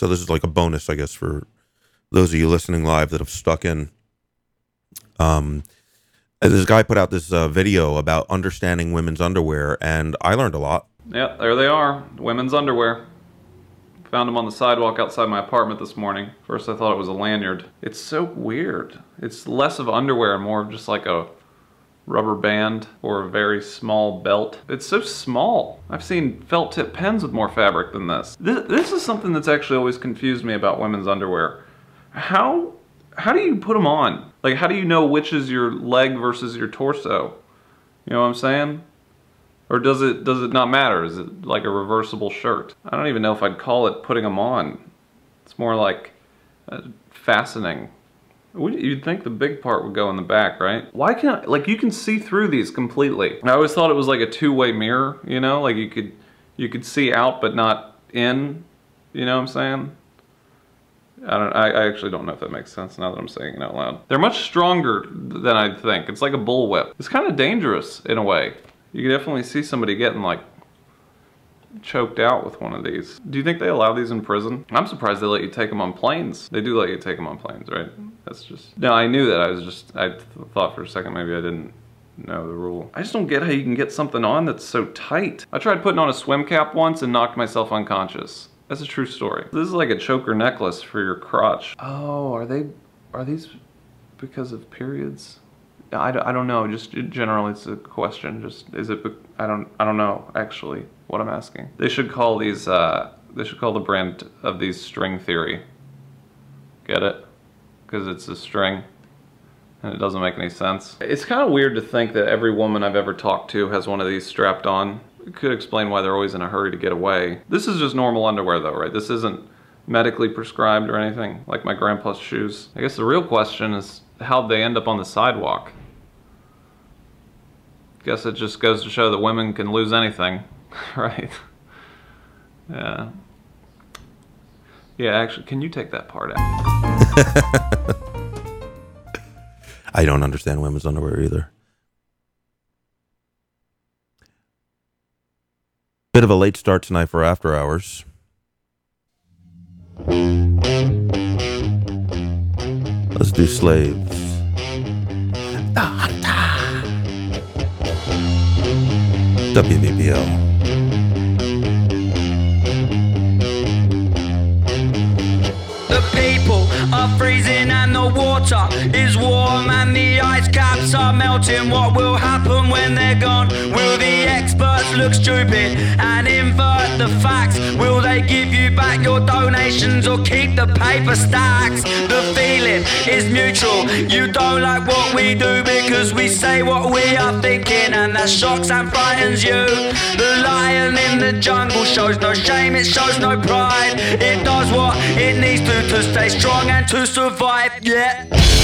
So this is like a bonus, I guess, for those of you listening live that have stuck in. Um, this guy put out this uh, video about understanding women's underwear, and I learned a lot. Yeah, there they are. Women's underwear. Found them on the sidewalk outside my apartment this morning. First I thought it was a lanyard. It's so weird. It's less of underwear and more of just like a rubber band or a very small belt. It's so small. I've seen felt tip pens with more fabric than this. This, this is something that's actually always confused me about women's underwear. How how do you put them on? Like how do you know which is your leg versus your torso? You know what I'm saying? Or does it does it not matter? Is it like a reversible shirt? I don't even know if I'd call it putting them on. It's more like uh, fastening. You'd think the big part would go in the back, right? Why can't like you can see through these completely? I always thought it was like a two-way mirror, you know, like you could you could see out but not in. You know what I'm saying? I don't. I, I actually don't know if that makes sense now that I'm saying it out loud. They're much stronger than I think. It's like a bullwhip. It's kind of dangerous in a way. You can definitely see somebody getting like choked out with one of these. Do you think they allow these in prison? I'm surprised they let you take them on planes. They do let you take them on planes, right? Mm-hmm. That's just. No, I knew that. I was just. I th- thought for a second maybe I didn't know the rule. I just don't get how you can get something on that's so tight. I tried putting on a swim cap once and knocked myself unconscious. That's a true story. This is like a choker necklace for your crotch. Oh, are they, are these because of periods? I, I don't know. Just generally, it's a question. Just is it? I don't. I don't know actually what I'm asking. They should call these. Uh, they should call the brand of these string theory. Get it? Because it's a string, and it doesn't make any sense. It's kind of weird to think that every woman I've ever talked to has one of these strapped on It could explain why they're always in a hurry to get away. This is just normal underwear though, right? This isn't medically prescribed or anything, like my grandpa's shoes. I guess the real question is how'd they end up on the sidewalk? Guess it just goes to show that women can lose anything, right? Yeah. Yeah, actually, can you take that part out? I don't understand women's underwear either. Bit of a late start tonight for after hours. Let's do slaves. The WBBL. Are freezing and the water is warm and the ice caps are melting. What will happen when they're gone? Will the experts look stupid and invert the facts? Will they give you back your donations or keep the paper stacks? The feeling is mutual. You don't like what we do because we say what we are thinking and that shocks and frightens you. The lion in the jungle shows no shame, it shows no pride. It does what it needs to to stay strong and to survive. Yeah.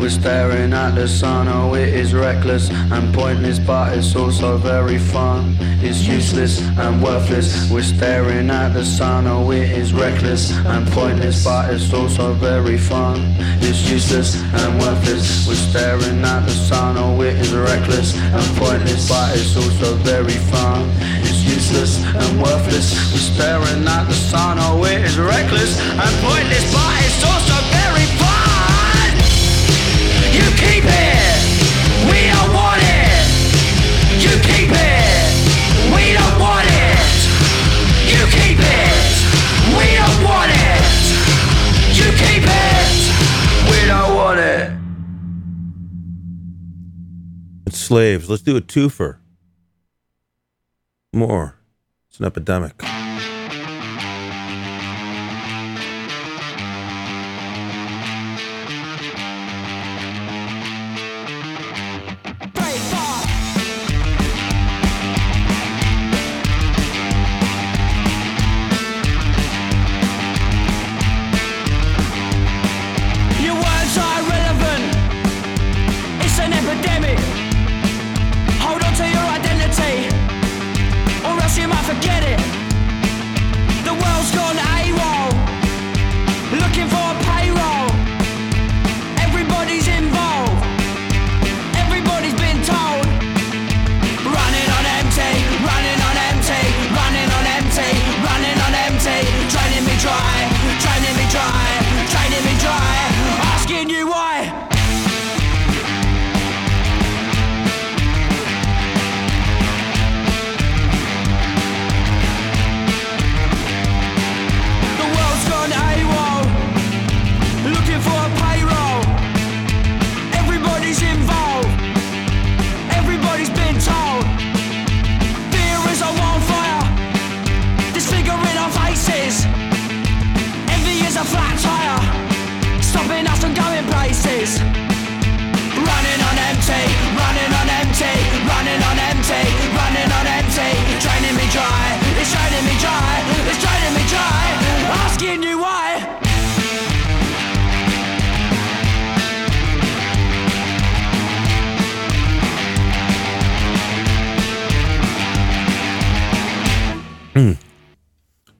We're staring at the sun, oh it is reckless and pointless, but it's also very fun. It's useless and worthless. We're staring at the sun, oh it is reckless and pointless, but it's also very fun. It's useless and worthless. We're staring at the sun, oh it is reckless and pointless, but it's also very fun. It's useless and worthless. We're staring at the sun, oh it is reckless and pointless, but it's also very Keep it! We don't want it! It's slaves. Let's do a twofer. More. It's an epidemic.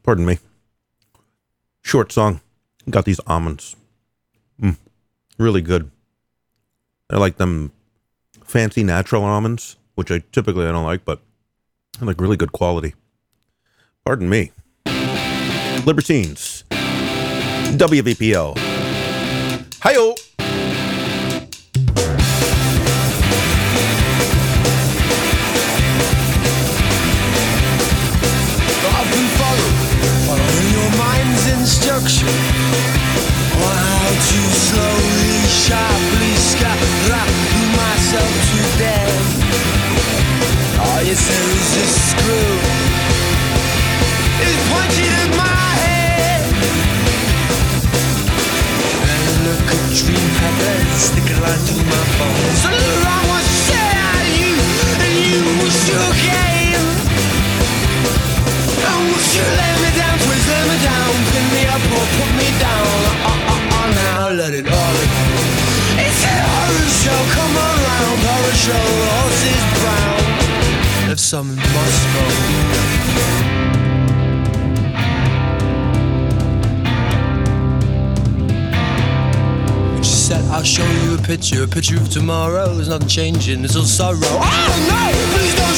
Pardon me. Short song. Got these almonds. Mm, really good. I like them fancy natural almonds, which I typically I don't like, but I like really good quality. Pardon me. Libertines. WVPO. Hiyo. picture, a picture of tomorrow. There's nothing changing, There's all sorrow. Oh no, please don't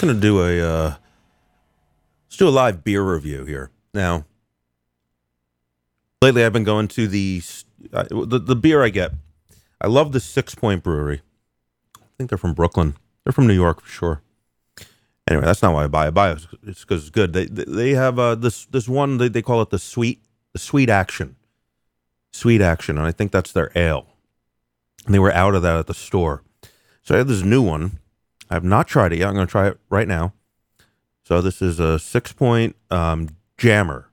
gonna do a uh, let's do a live beer review here now. Lately, I've been going to the uh, the, the beer I get. I love the Sixpoint Brewery. I think they're from Brooklyn. They're from New York for sure. Anyway, that's not why I buy. I buy it it's because it's good. They they they have uh, this this one they, they call it the sweet the sweet action, sweet action, and I think that's their ale. And they were out of that at the store, so I had this new one. I have not tried it yet. I'm going to try it right now. So this is a six point um, jammer,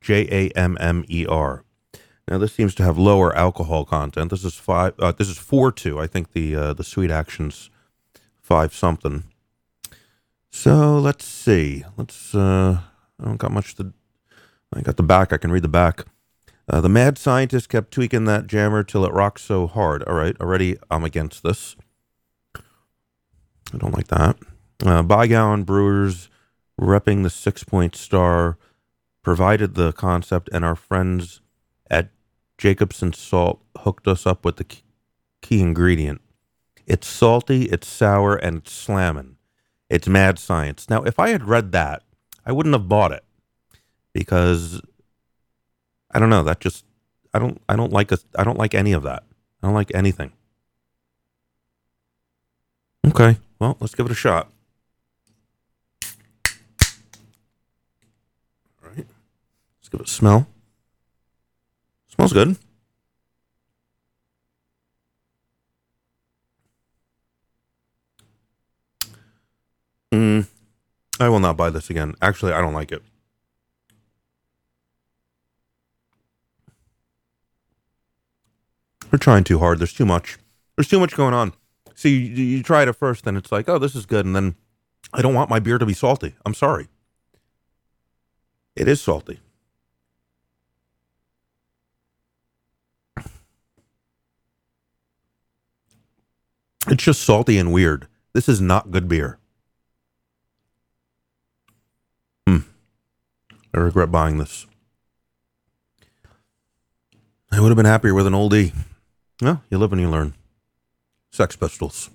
J A M M E R. Now this seems to have lower alcohol content. This is five. Uh, this is four two. I think the uh, the sweet actions five something. So let's see. Let's. Uh, I don't got much to. I got the back. I can read the back. Uh, the mad scientist kept tweaking that jammer till it rocked so hard. All right, already I'm against this. I don't like that. Uh, Bygown Brewers repping the six point star provided the concept, and our friends at Jacobsen Salt hooked us up with the key, ingredient. It's salty, it's sour, and it's slamming. It's mad science. Now, if I had read that, I wouldn't have bought it because I don't know. That just I don't I don't like a I don't like any of that. I don't like anything. Okay, well, let's give it a shot. All right, let's give it a smell. Smells good. Mm, I will not buy this again. Actually, I don't like it. We're trying too hard. There's too much. There's too much going on. See, you, you try it at first, and it's like, oh, this is good, and then I don't want my beer to be salty. I'm sorry. It is salty. It's just salty and weird. This is not good beer. Hmm. I regret buying this. I would have been happier with an oldie. Well, you live and you learn. Sex Pistols.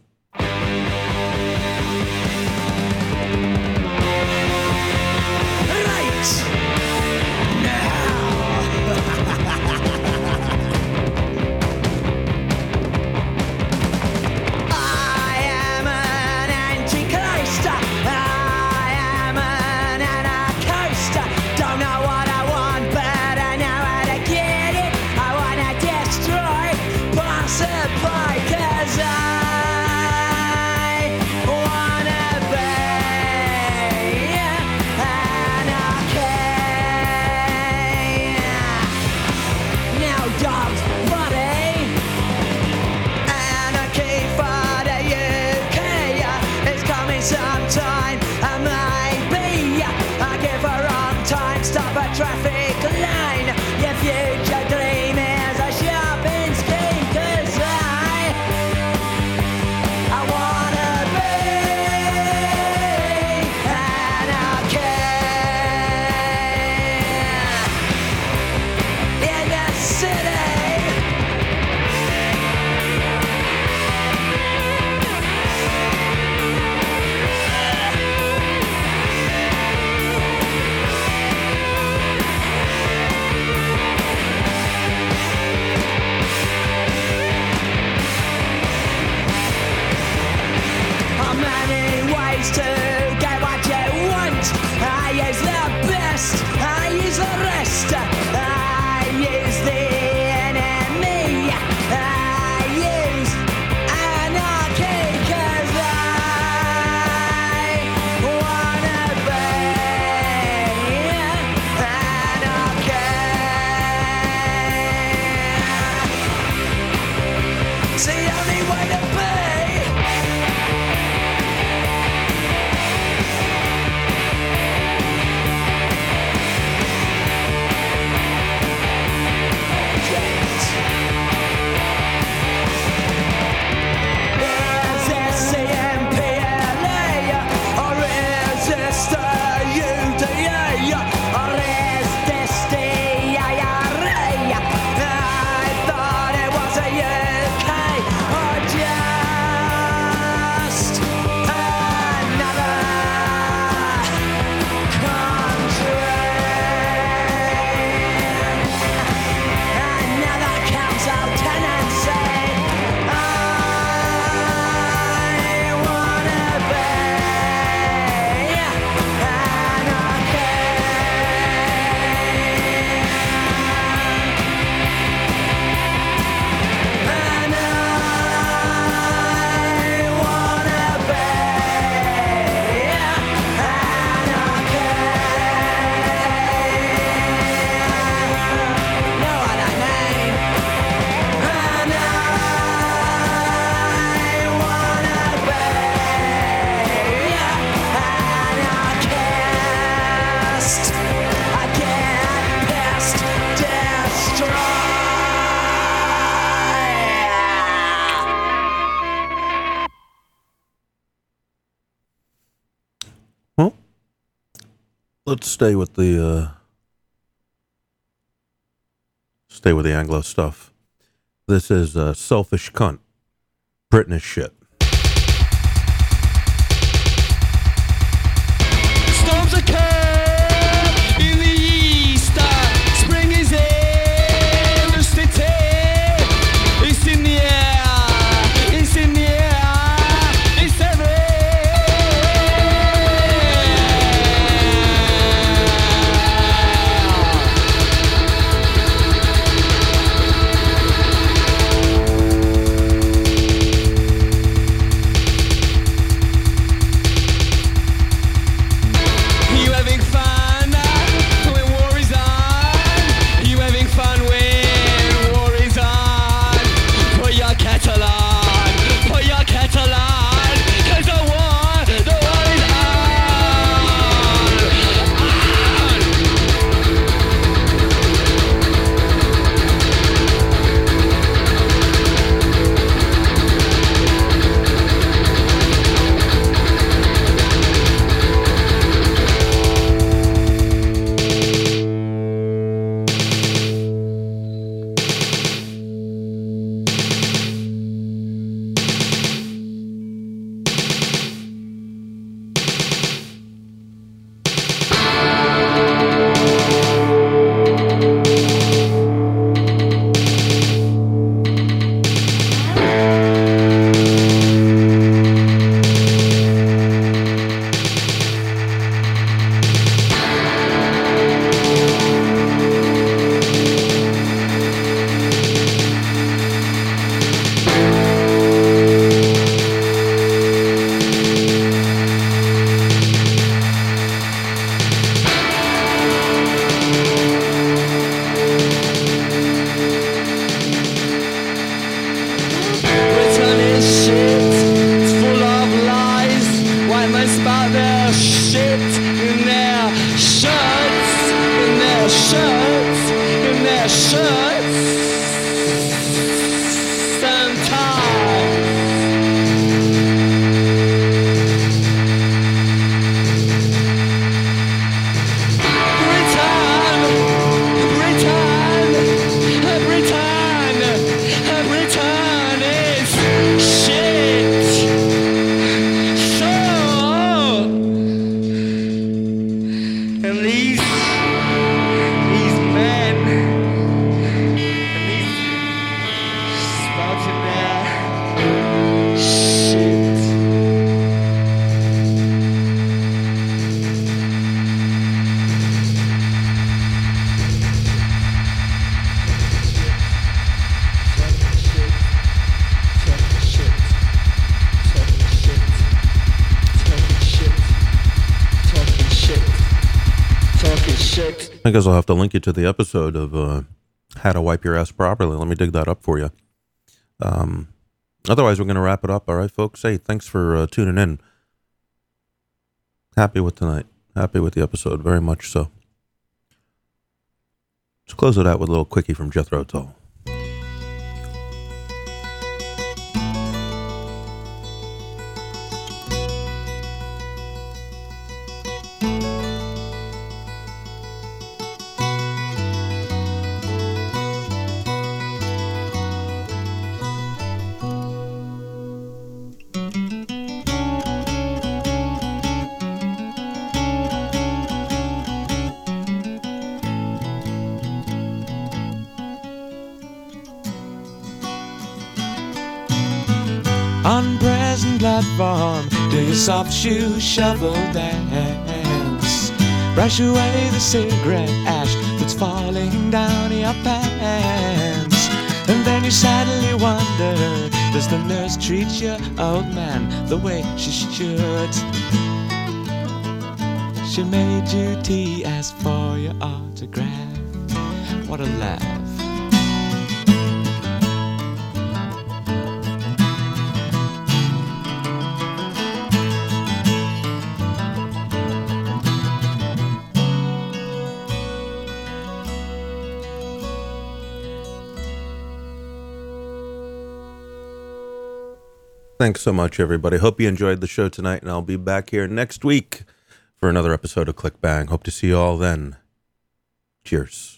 Let's stay with the uh, stay with the Anglo stuff. This is uh, selfish cunt, British shit. Guess I'll have to link you to the episode of uh, How to Wipe Your Ass Properly. Let me dig that up for you. Um, otherwise, we're going to wrap it up. All right, folks. Hey, thanks for uh, tuning in. Happy with tonight. Happy with the episode. Very much so. Let's close it out with a little quickie from Jethro Tull. On present platform, do your soft shoe shuffle dance. Brush away the cigarette ash that's falling down your pants. And then you sadly wonder, does the nurse treat your old man the way she should? She made you tea, asked for your autograph. What a laugh. Thanks so much, everybody. Hope you enjoyed the show tonight, and I'll be back here next week for another episode of Click Bang. Hope to see you all then. Cheers.